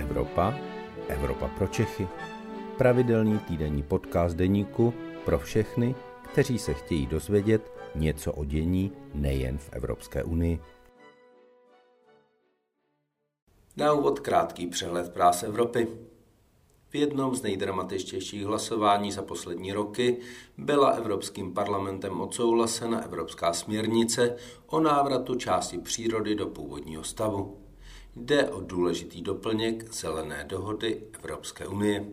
Evropa, Evropa pro Čechy. Pravidelný týdenní podcast deníku pro všechny, kteří se chtějí dozvědět něco o dění nejen v Evropské unii. Na úvod krátký přehled prás Evropy. V jednom z nejdramatičtějších hlasování za poslední roky byla Evropským parlamentem odsouhlasena Evropská směrnice o návratu části přírody do původního stavu. Jde o důležitý doplněk zelené dohody Evropské unie.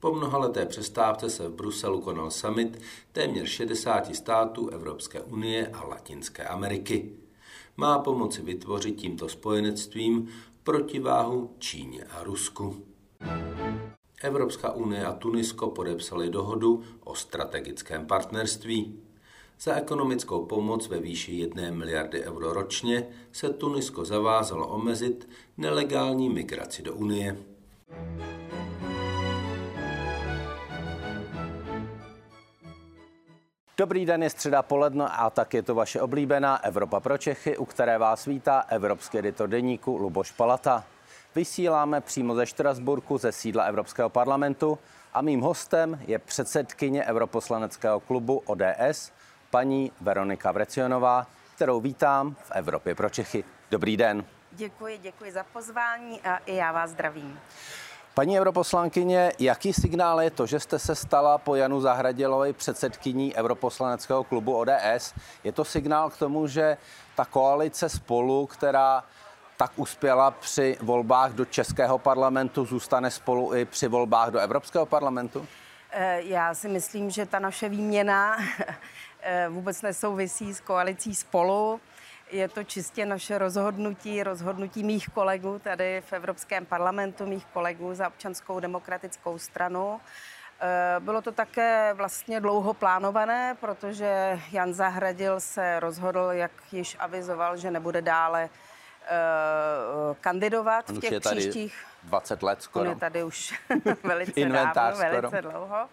Po mnohaleté přestávce se v Bruselu konal summit téměř 60 států Evropské unie a Latinské Ameriky. Má pomoci vytvořit tímto spojenectvím protiváhu Číně a Rusku. Evropská unie a Tunisko podepsali dohodu o strategickém partnerství. Za ekonomickou pomoc ve výši 1 miliardy euro ročně se Tunisko zavázalo omezit nelegální migraci do Unie. Dobrý den, je středa poledne a tak je to vaše oblíbená Evropa pro Čechy, u které vás vítá evropský editor deníku Luboš Palata. Vysíláme přímo ze Štrasburku, ze sídla Evropského parlamentu a mým hostem je předsedkyně Europoslaneckého klubu ODS, paní Veronika Vrecionová, kterou vítám v Evropě pro Čechy. Dobrý den. Děkuji, děkuji za pozvání a i já vás zdravím. Paní europoslankyně, jaký signál je to, že jste se stala po Janu Zahradilovi předsedkyní Europoslaneckého klubu ODS? Je to signál k tomu, že ta koalice spolu, která tak uspěla při volbách do Českého parlamentu, zůstane spolu i při volbách do Evropského parlamentu? Eh, já si myslím, že ta naše výměna vůbec nesouvisí s koalicí spolu. Je to čistě naše rozhodnutí, rozhodnutí mých kolegů tady v Evropském parlamentu, mých kolegů za občanskou demokratickou stranu. Eh, bylo to také vlastně dlouho plánované, protože Jan Zahradil se rozhodl, jak již avizoval, že nebude dále uh, kandidovat v těch příštích... 20 let skoro. On je tady už velice Inventář dávno, skoro. velice dlouho.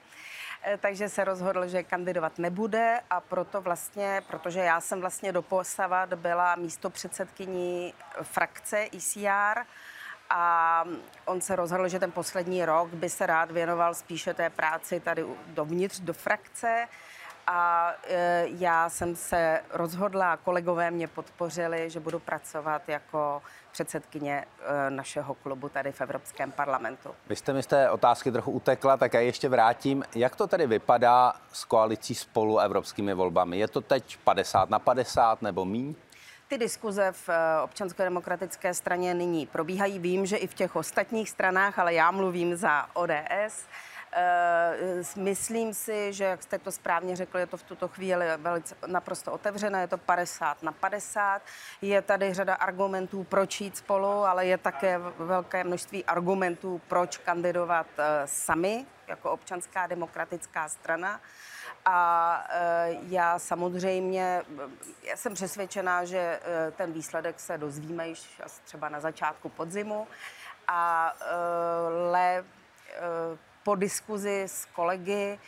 Eh, Takže se rozhodl, že kandidovat nebude a proto vlastně, protože já jsem vlastně doposavat byla místo předsedkyní frakce ECR a on se rozhodl, že ten poslední rok by se rád věnoval spíše té práci tady dovnitř do frakce a e, já jsem se rozhodla, a kolegové mě podpořili, že budu pracovat jako předsedkyně e, našeho klubu tady v Evropském parlamentu. Vy jste mi z té otázky trochu utekla, tak já ještě vrátím. Jak to tedy vypadá s koalicí spolu evropskými volbami? Je to teď 50 na 50 nebo míň? Ty diskuze v eh, občanské demokratické straně nyní probíhají. Vím, že i v těch ostatních stranách, ale já mluvím za ODS. Eh, Myslím si, že, jak jste to správně řekl, je to v tuto chvíli velice naprosto otevřené, je to 50 na 50. Je tady řada argumentů, proč jít spolu, ale je také velké množství argumentů, proč kandidovat eh, sami jako občanská demokratická strana. A e, já samozřejmě, já jsem přesvědčená, že ten výsledek se dozvíme již třeba na začátku podzimu. A e, le, e, po diskuzi s kolegy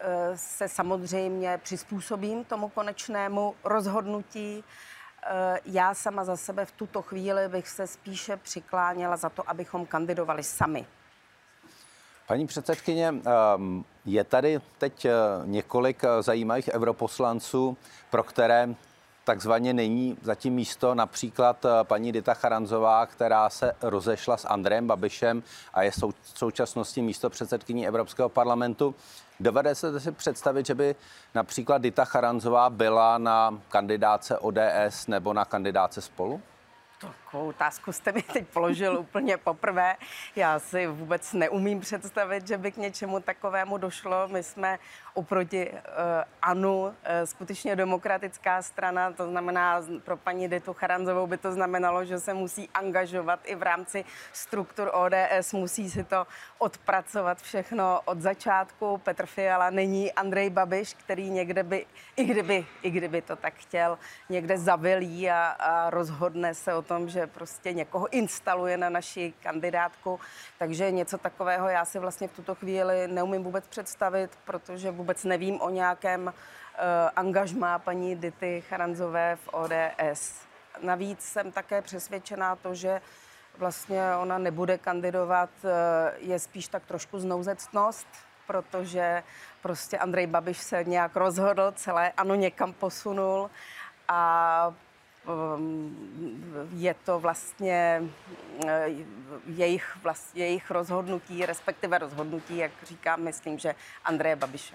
e, se samozřejmě přizpůsobím tomu konečnému rozhodnutí. E, Já sama za sebe v tuto chvíli bych se spíše přikláněla za to, abychom kandidovali sami. Paní předsedkyně, ehm, je tady teď eh, několik eh, zajímavých europoslanců, pro které takzvaně není zatím místo, například eh, paní Dita Charanzová, která se rozešla s Andrejem Babišem a je v současnosti místo předsedkyní Evropského parlamentu. Dovedete si představit, že by například Dita Charanzová byla na kandidáce ODS nebo na kandidáce spolu? Takovou otázku jste mi teď položil úplně poprvé. Já si vůbec neumím představit, že by k něčemu takovému došlo. My jsme oproti uh, ANU uh, skutečně demokratická strana, to znamená pro paní Ditu Charanzovou by to znamenalo, že se musí angažovat i v rámci struktur ODS, musí si to odpracovat všechno od začátku. Petr Fiala není Andrej Babiš, který někde by, i kdyby, i kdyby to tak chtěl, někde zavilí a, a rozhodne se o tom, že prostě někoho instaluje na naši kandidátku. Takže něco takového já si vlastně v tuto chvíli neumím vůbec představit, protože vůbec nevím o nějakém uh, angažmá paní Dity Charanzové v ODS. Navíc jsem také přesvědčená to, že vlastně ona nebude kandidovat, je spíš tak trošku znouzectnost, protože prostě Andrej Babiš se nějak rozhodl, celé ano někam posunul a je to vlastně eh, jejich, vlast, jejich rozhodnutí, respektive rozhodnutí, jak říkám, myslím, že Andreje Babiše.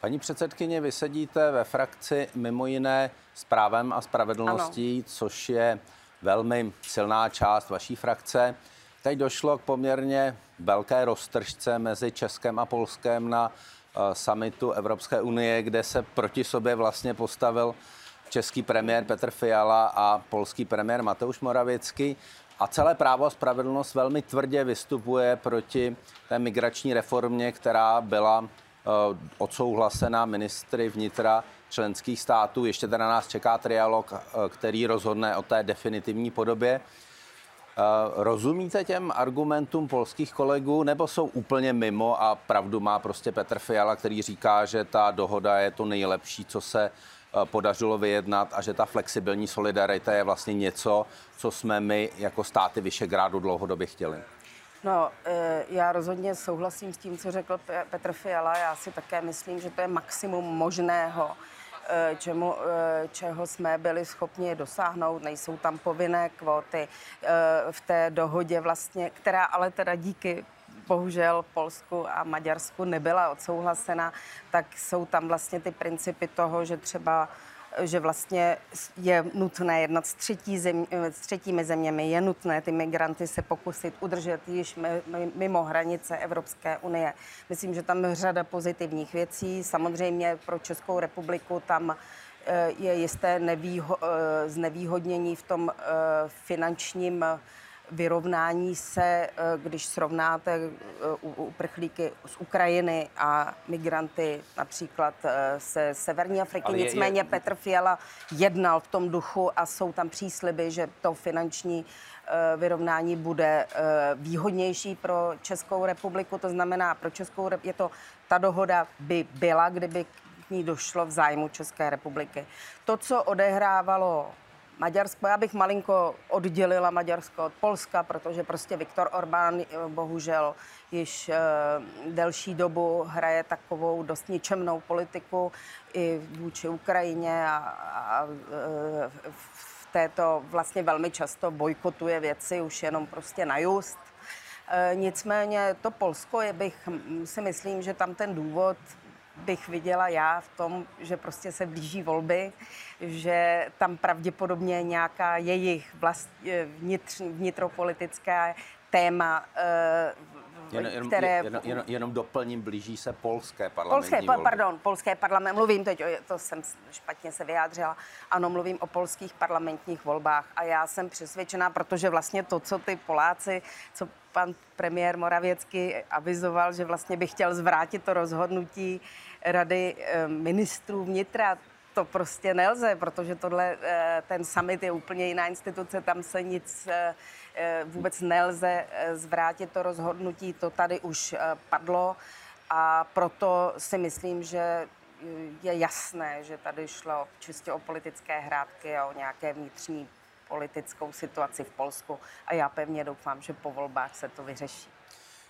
Paní předsedkyně, vy sedíte ve frakci mimo jiné s právem a spravedlností, ano. což je velmi silná část vaší frakce. Teď došlo k poměrně velké roztržce mezi Českem a Polskem na summitu Evropské unie, kde se proti sobě vlastně postavil český premiér Petr Fiala a polský premiér Mateusz Moravěcky. A celé právo a spravedlnost velmi tvrdě vystupuje proti té migrační reformě, která byla uh, odsouhlasena ministry vnitra členských států. Ještě teda nás čeká trialog, uh, který rozhodne o té definitivní podobě. Eh, rozumíte těm argumentům polských kolegů, nebo jsou úplně mimo a pravdu má prostě Petr Fiala, který říká, že ta dohoda je to nejlepší, co se eh, podařilo vyjednat a že ta flexibilní solidarita je vlastně něco, co jsme my jako státy Vyšegrádu dlouhodobě chtěli? No, eh, já rozhodně souhlasím s tím, co řekl Petr Fiala. Já si také myslím, že to je maximum možného čemu, eh, čeho jsme byli schopni dosáhnout. Nejsou tam povinné kvóty eh, v té dohodě vlastně, která ale teda díky bohužel Polsku a Maďarsku nebyla odsouhlasena, tak jsou tam vlastně ty principy toho, že třeba že vlastně je nutné jednat s, třetí zem, s třetími zeměmi, je nutné ty migranty se pokusit udržet již mimo hranice Evropské unie. Myslím, že tam je řada pozitivních věcí. Samozřejmě pro Českou republiku tam eh, je jisté nevýho, eh, znevýhodnění v tom eh, finančním vyrovnání se, eh, když srovnáte eh, uprchlíky z Ukrajiny a migranty například se eh, Severní Afriky. je, Nicméně je... Petr Fiala jednal v tom duchu a jsou tam přísliby, že to finanční vyrovnání bude výhodnější pro Českou republiku. To znamená, pro Českou je to, ta dohoda by byla, kdyby k ní došlo v zájmu České republiky. To, co odehrávalo Maďarsko, já bych malinko oddělila Maďarsko od Polska, protože prostě Viktor Orbán eh, bohužel již e, delší dobu hraje takovou dost ničemnou politiku i vůči Ukrajině a, a v této vlastně velmi často bojkotuje věci už jenom prostě na just. E, nicméně to Polsko je, bych si myslím, že tam ten důvod bych viděla já v tom, že prostě se blíží volby, že tam pravděpodobně nějaká jejich vlast, eh, vnitř, vnitropolitická téma eh, Jen, jenom, které... Jenom, jenom, jenom doplním, blíží se polské parlamentní polské, volby. Pardon, polské parlament, mluvím teď, to jsem špatně se vyjádřila, ano, mluvím o polských parlamentních volbách a já jsem přesvědčená, protože vlastně to, co ty Poláci, co pan premiér Moravěcky avizoval, že vlastně by chtěl zvrátit to rozhodnutí rady eh, ministrů vnitra, to prostě nelze, protože tohle, eh, ten summit je úplně jiná instituce, tam se nic eh, vůbec nelze zvrátit to rozhodnutí, to tady už padlo. A proto si myslím, že je jasné, že tady šlo čistě o politické hrátky a o nějaké vnitřní politickou situaci v Polsku. A já pevně doufám, že po volbách se to vyřeší.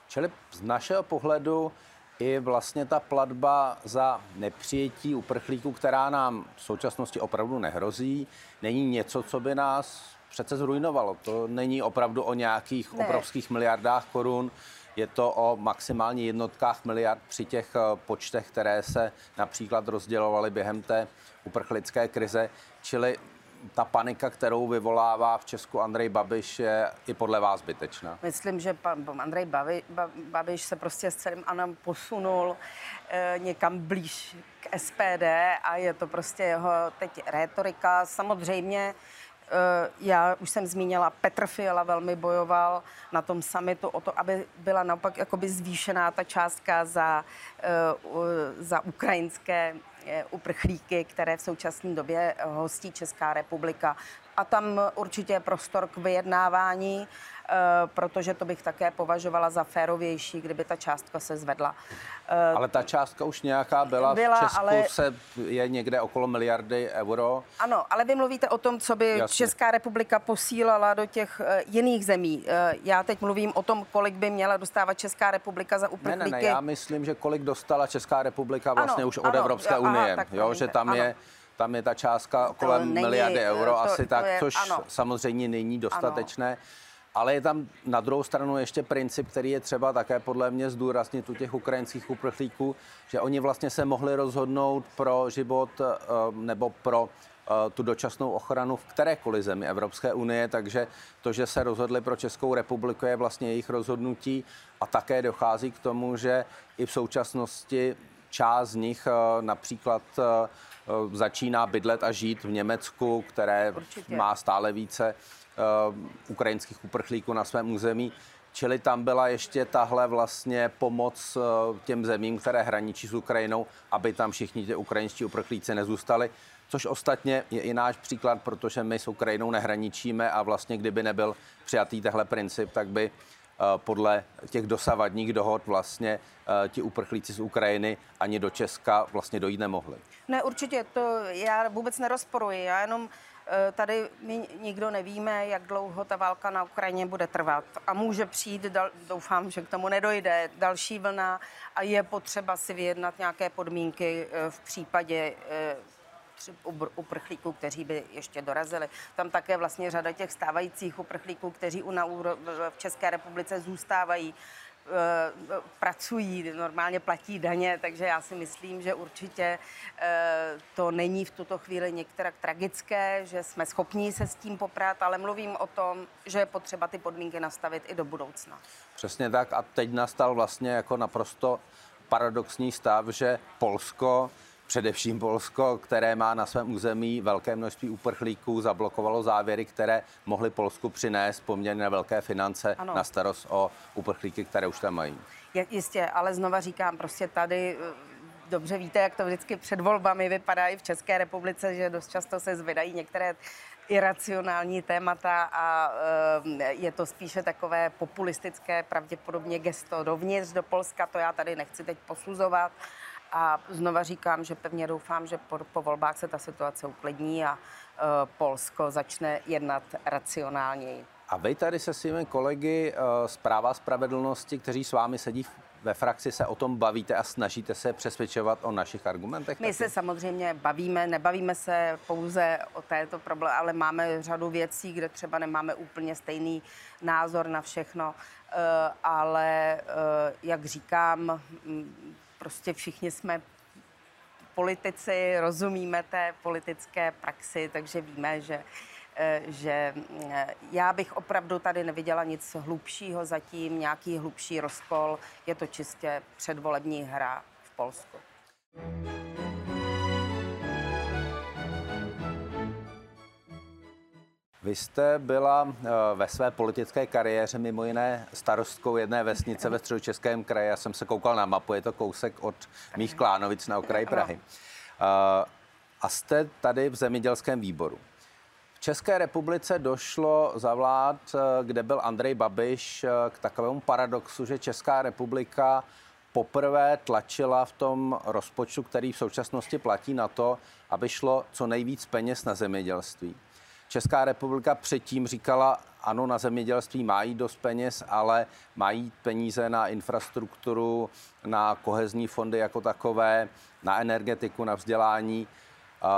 Čili z našeho pohledu i vlastně ta platba za nepřijetí uprchlíků, která nám v současnosti opravdu nehrozí, není něco, co by nás přece zrujnovalo. To není opravdu o nějakých ne. obrovských miliardách korun, je to o maximálně jednotkách miliard při těch eh, počtech, které se například rozdělovaly během té uprchlické krize. Čili ta panika, kterou vyvolává v Česku Andrej Babiš, je i podle vás zbytečná? Myslím, že pan Andrej Babi, Babiš se prostě s celým Anem posunul e, někam blíž k SPD a je to prostě jeho teď rétorika. Samozřejmě eh, já už jsem zmínila, Petr Fiala velmi bojoval na tom summitu o to, aby byla naopak jakoby zvýšená ta částka za, eh, za ukrajinské uprchlíky, které v současné době hostí Česká republika. A tam určitě je prostor k vyjednávání. Eh, protože to bych také považovala za férovější, kdyby ta částka se zvedla. Eh, ale ta částka už nějaká byla, byla v Česku ale... se je někde okolo miliardy euro. Ano, ale vy mluvíte o tom, co by Jasně. Česká republika posílala do těch uh, jiných zemí. Já teď mluvím o tom, kolik by měla dostávat Česká republika za uprchlíky. Ne, ne, ne, já myslím, že kolik dostala Česká republika vlastně ano, už od ano, Evropské unie. Aha, jo, že tam ano. je tam je ta částka kolem miliardy euro to, asi to tak, je, což ano. samozřejmě není dostatečné. Ano. Ale je tam na druhou stranu ještě princip, který je třeba také podle mě zdůraznit u těch ukrajinských uprchlíků, že oni vlastně se mohli rozhodnout pro život eh, nebo pro eh, tu dočasnou ochranu v kterékoliv zemi Evropské unie, takže to, že se rozhodli pro Českou republiku, je vlastně jejich rozhodnutí a také dochází k tomu, že i v současnosti část z nich eh, například začíná bydlet a žít v Německu, které Určitě. má stále více Uh, ukrajinských uprchlíků na svém území. Čili tam byla ještě tahle vlastně pomoc uh, těm zemím, které hraničí s Ukrajinou, aby tam všichni ti ukrajinští uprchlíci nezůstali. Což ostatně je i náš příklad, protože my s Ukrajinou nehraničíme a vlastně kdyby nebyl přijatý tehle princip, tak by podle těch dosavadních dohod vlastně ti uprchlíci z Ukrajiny ani do Česka vlastně dojít nemohli. Ne, určitě, to já vůbec nerozporuji. Já jenom Eh, tady my nikdo nevíme, jak dlouho ta válka na Ukrajině bude trvat. A může přijít, doufám, že k tomu nedojde, další vlna a je potřeba si vyjednat nějaké podmínky eh, v případě eh, uprchlíků, kteří by ještě dorazili. Tam také vlastně řada těch stávajících uprchlíků, kteří u na, v České republice zůstávají, Eh, pracují, normálně platí daně, takže já si myslím, že určitě eh, to není v tuto chvíli některá tragické, že jsme schopní se s tím poprat, ale mluvím o tom, že je potřeba ty podmínky nastavit i do budoucna. Přesně tak a teď nastal vlastně jako naprosto paradoxní stav, že Polsko Především Polsko, které má na svém území velké množství uprchlíků, zablokovalo závěry, které mohly Polsku přinést poměrně velké finance ano. na starost o uprchlíky, které už tam mají. Je, jistě, ale znova říkám, prostě tady eh, dobře víte, jak to vždycky před volbami vypadá i v České republice, že dost často se zvedají některé iracionální témata a eh, je to spíše takové populistické pravděpodobně gesto dovnitř do Polska, to já tady nechci teď posuzovat. A znova říkám, že pevně doufám, že po, po volbách se ta situace uklidní a uh, Polsko začne jednat racionálněji. A vy tady se svými kolegy uh, z práva spravedlnosti, kteří s vámi sedí ve frakci, se o tom bavíte a snažíte se přesvědčovat o našich argumentech? My taky? se samozřejmě bavíme, nebavíme se pouze o této problému, ale máme řadu věcí, kde třeba nemáme úplně stejný názor na všechno, uh, ale uh, jak říkám, prostě všichni jsme politici, rozumíme té politické praxi, takže víme, že eh, že eh, já bych opravdu tady neviděla nic hlubšího zatím, nějaký hlubší rozkol. Je to čistě předvolební hra v Polsku. Vy jste byla eh, ve své politické kariéře mimo jiné starostkou jedné vesnice ve středočeském kraji. Já jsem se koukal na mapu, je to kousek od mých Klánovic na okraji Prahy. Eh, a jste tady v zemědělském výboru. V České republice došlo za vlád, eh, kde byl Andrej Babiš, k takovému paradoxu, že Česká republika poprvé tlačila v tom rozpočtu, který v současnosti platí na to, aby šlo co nejvíc peněz na zemědělství. Česká republika předtím říkala, ano, na zemědělství mají dost peněz, ale mají peníze na infrastrukturu, na kohezní fondy jako takové, na energetiku, na vzdělání.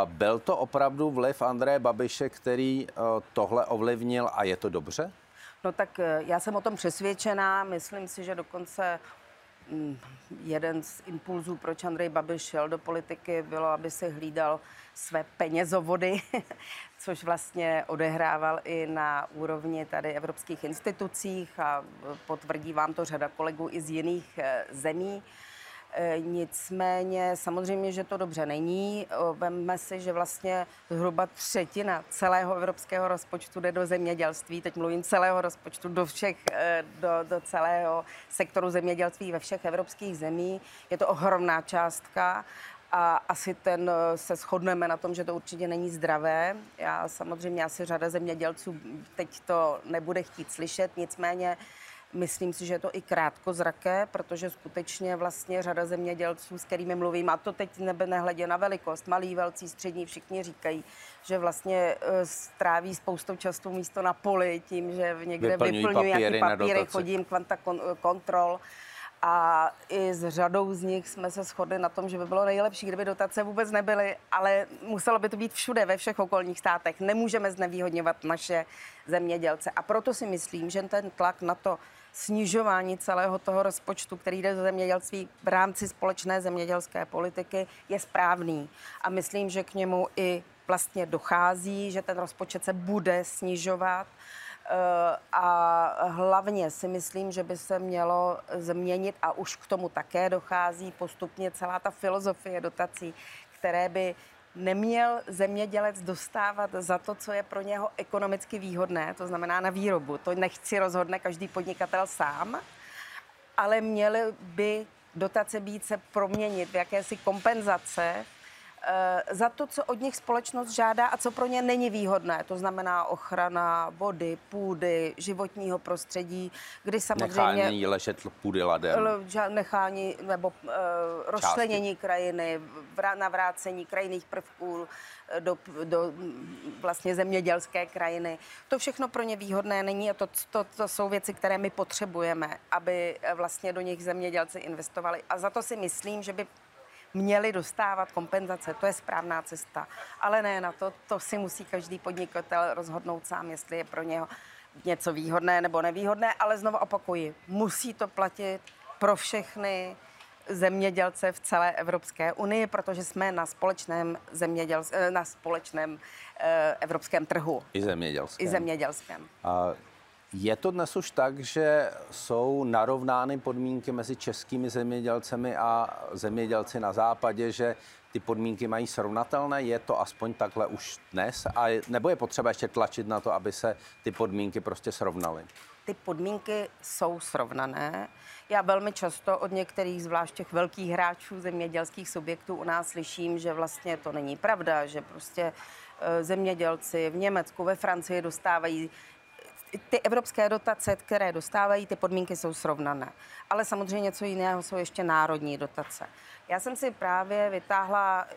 Byl to opravdu vliv Andreje Babiše, který e, tohle ovlivnil a je to dobře? No tak e, já jsem o tom přesvědčená. Myslím si, že dokonce jeden z impulzů, proč Andrej Babiš šel do politiky, bylo, aby se hlídal své penězovody, což vlastně odehrával i na úrovni tady evropských institucích a potvrdí vám to řada kolegů i z jiných eh, zemí. Eh, nicméně samozřejmě, že to dobře není. Vemme si, že vlastně zhruba třetina celého evropského rozpočtu jde do zemědělství. Teď mluvím celého rozpočtu do všech, eh, do, do celého sektoru zemědělství ve všech evropských zemí. Je to ohromná částka a asi ten se shodneme na tom, že to určitě není zdravé. Já samozřejmě asi řada zemědělců teď to nebude chtít slyšet, nicméně Myslím si, že je to i krátkozraké, protože skutečně vlastně řada zemědělců, s kterými mluvím, a to teď nebe nehledě na velikost, malí, velcí, střední, všichni říkají, že vlastně e, stráví spoustou času místo na poli tím, že někde vyplňují, vyplňují papíry, papíry chodím kvanta kontrol. A i s řadou z nich jsme se shodli na tom, že by bylo nejlepší, kdyby dotace vůbec nebyly, ale muselo by to být všude, ve všech okolních státech. Nemůžeme znevýhodňovat naše zemědělce. A proto si myslím, že ten tlak na to snižování celého toho rozpočtu, který jde do zemědělství v rámci společné zemědělské politiky, je správný. A myslím, že k němu i vlastně dochází, že ten rozpočet se bude snižovat. Eh, a hlavně si myslím, že by se mělo změnit, a už k tomu také dochází postupně celá ta filozofie dotací, které by neměl zemědělec dostávat za to, co je pro něho ekonomicky výhodné, to znamená na výrobu. To nechci rozhodne každý podnikatel sám, ale měly by dotace být se proměnit v jakési kompenzace za to, co od nich společnost žádá a co pro ně není výhodné. To znamená ochrana vody, půdy, životního prostředí, kdy samozřejmě... Nechání ležet půdy ladem. Nechání nebo uh, rozčlenění krajiny, navrácení krajinných prvků eh, do, do vlastně zemědělské krajiny. To všechno pro ně výhodné není a to, to, to jsou věci, které my potřebujeme, aby vlastně do nich zemědělci investovali. A za to si myslím, že by měli dostávat kompenzace. To je správná cesta. Ale ne na to, to si musí každý podnikatel rozhodnout sám, jestli je pro něho něco výhodné nebo nevýhodné, ale znovu opakuji, musí to platit pro všechny zemědělce v celé Evropské unii, protože jsme na společném, zeměděl, eh, na společném eh, evropském trhu. I zemědělském. I zemědělském. A je to dnes už tak, že jsou narovnány podmínky mezi českými zemědělcemi a zemědělci na západě, že ty podmínky mají srovnatelné? Je to aspoň takhle už dnes? A nebo je potřeba ještě tlačit na to, aby se ty podmínky prostě srovnaly? Ty podmínky jsou srovnané. Já velmi často od některých, zvlášť těch velkých hráčů zemědělských subjektů u nás slyším, že vlastně to není pravda, že prostě eh, zemědělci v Německu, ve Francii dostávají ty evropské dotace, které dostávají, ty podmínky jsou srovnané. Ale samozřejmě něco jiného jsou ještě národní dotace. Já jsem si právě vytáhla, eh,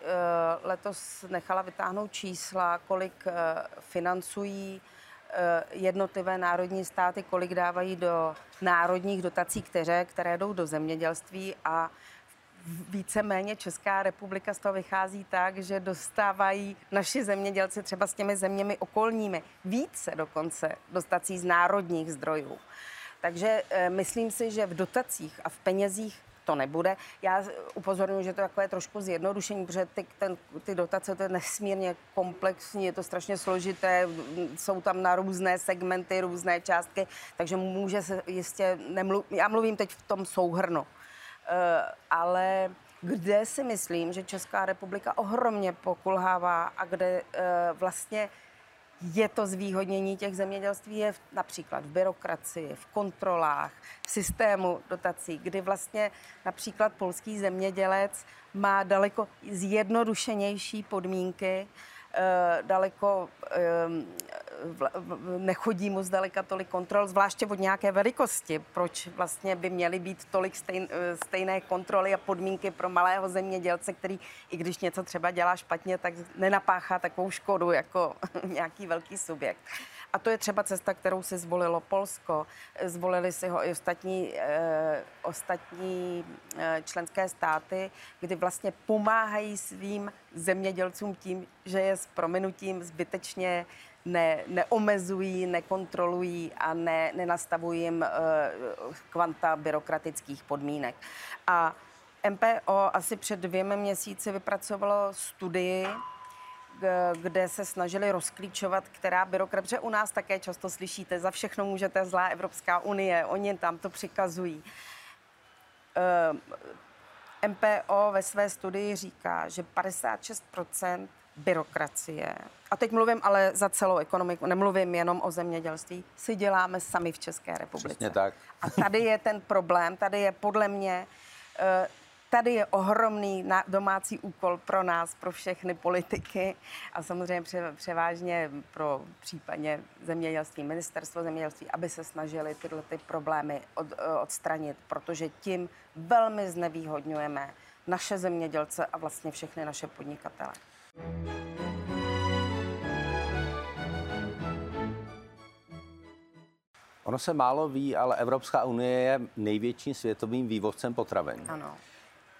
letos nechala vytáhnout čísla, kolik eh, financují eh, jednotlivé národní státy, kolik dávají do národních dotací, které, které jdou do zemědělství a víceméně Česká republika z toho vychází tak, že dostávají naši zemědělci třeba s těmi zeměmi okolními více dokonce dotací z národních zdrojů. Takže e, myslím si, že v dotacích a v penězích to nebude. Já upozorňuji, že to je trošku zjednodušení, protože ty, ten, ty dotace to je nesmírně komplexní, je to strašně složité, jsou tam na různé segmenty, různé částky, takže může se jistě, nemluv, já mluvím teď v tom souhrnu. Eh, ale kde si myslím, že Česká republika ohromně pokulhává a kde eh, vlastně je to zvýhodnění těch zemědělství je například v byrokracii, v kontrolách, v systému dotací, kdy vlastně například polský zemědělec má daleko zjednodušenější podmínky, eh, daleko nechodí mu zdaleka tolik kontrol, zvláště od nějaké velikosti. Proč vlastně by měly být tolik stejn, eh, stejné kontroly a podmínky pro malého zemědělce, který i když něco třeba dělá špatně, tak nenapáchá takovou škodu jako nějaký velký subjekt. A to je třeba cesta, kterou si zvolilo Polsko. Zvolili si ho i ostatní, eh, ostatní eh, členské státy, kdy vlastně pomáhají svým zemědělcům tím, že je s prominutím zbytečně ne, neomezují, nekontrolují a ne, nenastavují jim uh, kvanta byrokratických podmínek. A MPO asi před dvěmi měsíci vypracovalo studii, kde se snažili rozklíčovat, která byrokracie. U nás také často slyšíte, za všechno můžete zlá Evropská unie, oni tam to přikazují. MPO ve své studii říká, že 56 byrokracie, a teď mluvím ale za celou ekonomiku, nemluvím jenom o zemědělství, si děláme sami v České republice. Přesně tak. A tady je ten problém, tady je podle mě uh, tady je ohromný domácí úkol pro nás, pro všechny politiky a samozřejmě převážně pro případně zemědělství, ministerstvo zemědělství, aby se snažili tyhle ty problémy od, odstranit, protože tím velmi znevýhodňujeme naše zemědělce a vlastně všechny naše podnikatele. Ono se málo ví, ale Evropská unie je největším světovým vývozcem potravin. Ano.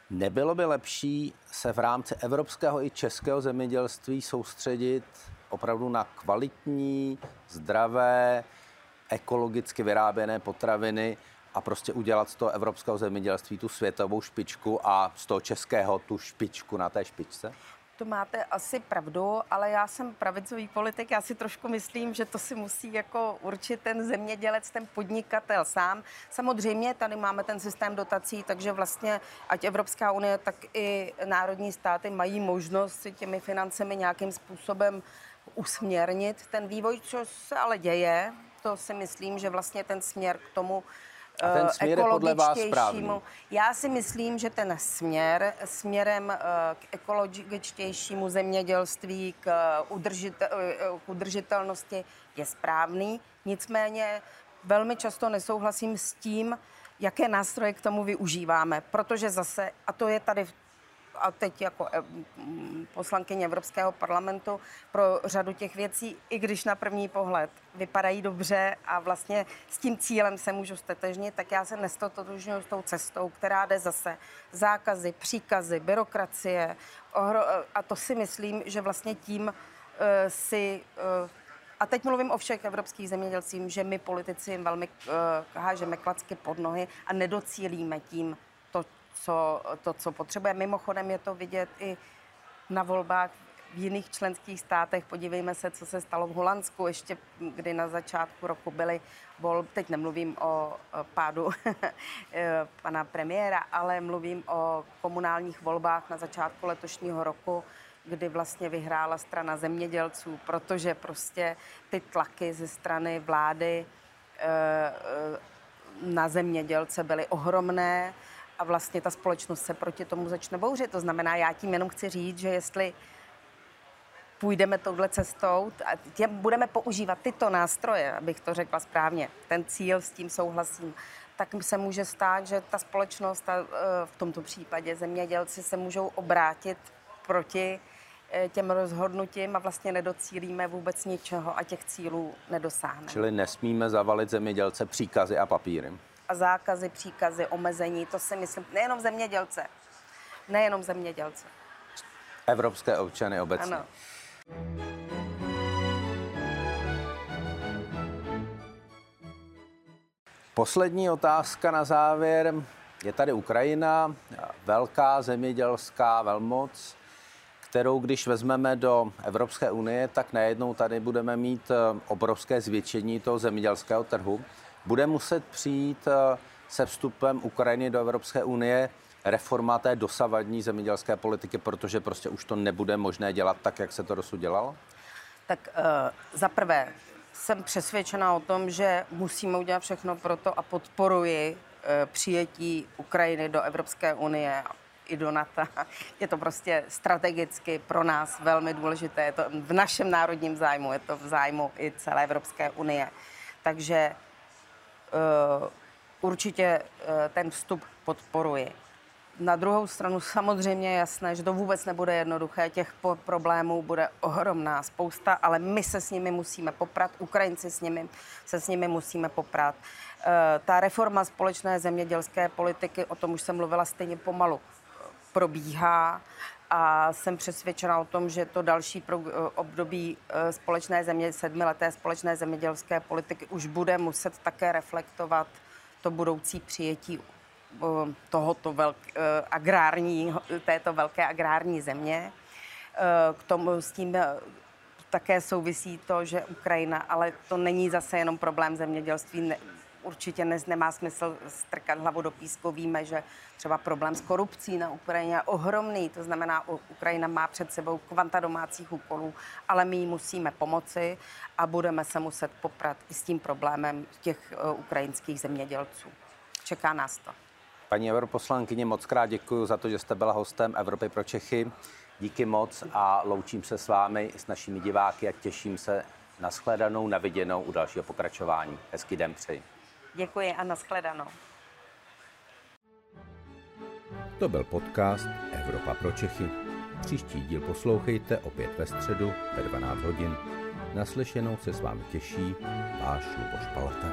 Nebylo by lepší se v rámci evropského i českého zemědělství soustředit opravdu na kvalitní, zdravé, ekologicky vyráběné potraviny a prostě udělat z toho evropského zemědělství tu světovou špičku a z toho českého tu špičku na té špičce? To máte asi pravdu, ale já jsem pravicový politik, já si trošku myslím, že to si musí jako určit ten zemědělec, ten podnikatel sám. Samozřejmě tady máme ten systém dotací, takže vlastně ať Evropská unie, tak i národní státy mají možnost si těmi financemi nějakým způsobem usměrnit ten vývoj, co se ale děje. To si myslím, že vlastně ten směr k tomu a ten směr je podle vás správný? Já si myslím, že ten směr směrem eh, k ekologičtějšímu zemědělství, k, eh, udržitel, eh, k udržitelnosti je správný. Nicméně velmi často nesouhlasím s tím, jaké nástroje k tomu využíváme, protože zase, a to je tady a teď jako eh, poslankyně Evropského parlamentu pro řadu těch věcí, i když na první pohled vypadají dobře a vlastně s tím cílem se můžu stetežnit, tak já se nestotožňuji s tou cestou, která jde zase zákazy, příkazy, byrokracie. A to si myslím, že vlastně tím eh, si eh, a teď mluvím o všech evropských zemědělcích, že my politici jim velmi uh, hážeme klacky pod nohy a nedocílíme tím co, to, co potřebuje. Mimochodem je to vidět i na volbách v jiných členských státech. Podívejme se, co se stalo v Holandsku, ještě kdy na začátku roku byly volby. Teď nemluvím o pádu pana premiéra, ale mluvím o komunálních volbách na začátku letošního roku, kdy vlastně vyhrála strana zemědělců, protože prostě ty tlaky ze strany vlády eh, eh, na zemědělce byly ohromné a vlastně ta společnost se proti tomu začne bouřit. To znamená, já tím jenom chci říct, že jestli půjdeme touhle cestou a tě budeme používat tyto nástroje, abych to řekla správně, ten cíl, s tím souhlasím, tak se může stát, že ta společnost, a e, v tomto případě zemědělci, se můžou obrátit proti e, těm rozhodnutím a vlastně nedocílíme vůbec ničeho a těch cílů nedosáhneme. Čili nesmíme zavalit zemědělce příkazy a papíry a zákazy, příkazy, omezení, to si myslím, nejenom zemědělce, nejenom zemědělce. Evropské občany obecně. Ano. Poslední otázka na závěr. Je tady Ukrajina, velká zemědělská velmoc, kterou když vezmeme do Evropské unie, tak najednou tady budeme mít eh, obrovské zvětšení toho zemědělského trhu bude muset přijít eh, se vstupem Ukrajiny do Evropské unie reforma té dosavadní zemědělské politiky, protože prostě už to nebude možné dělat tak, jak se to dosud dělalo? Tak uh, za prvé jsem přesvědčena o tom, že musíme udělat všechno pro to a podporuji uh, přijetí Ukrajiny do Evropské unie i do NATO. Je to prostě strategicky pro nás velmi důležité. Je to v našem národním zájmu, je to v zájmu i celé Evropské unie. Takže určitě eh, ten vstup podporuji. Na druhou stranu samozřejmě je jasné, že to vůbec nebude jednoduché, těch problémů bude ohromná spousta, ale my se s nimi musíme poprat, Ukrajinci s nimi, se s nimi musíme poprat. Eh, ta reforma společné zemědělské politiky, o tom už jsem mluvila, stejně pomalu probíhá a jsem přesvědčena o tom, že to další pro, eh, období eh, společné země, sedmileté společné zemědělské politiky už bude muset také reflektovat to budoucí přijetí eh, tohoto velk, agrární, této velké agrární země. K tomu s tím také souvisí to, že Ukrajina, ale to není zase jenom problém zemědělství, určitě ne, nemá smysl strkat hlavu do písku. Víme, že třeba problém s korupcí na Ukrajině je ohromný, to znamená, Ukrajina má před sebou kvanta domácích úkolů, ale my jí musíme pomoci a budeme se muset poprat i s tím problémem těch uh, ukrajinských zemědělců. Čeká nás to. Paní europoslankyně, moc krát děkuji za to, že jste byla hostem Evropy pro Čechy. Díky moc a loučím se s vámi, s našimi diváky a těším se na shledanou, na viděnou u dalšího pokračování. Hezký den přeji. Děkuji a nashledanou. To byl podcast Evropa pro Čechy. Příští díl poslouchejte opět ve středu ve 12 hodin. Naslyšenou se s vámi těší váš Luboš Palata.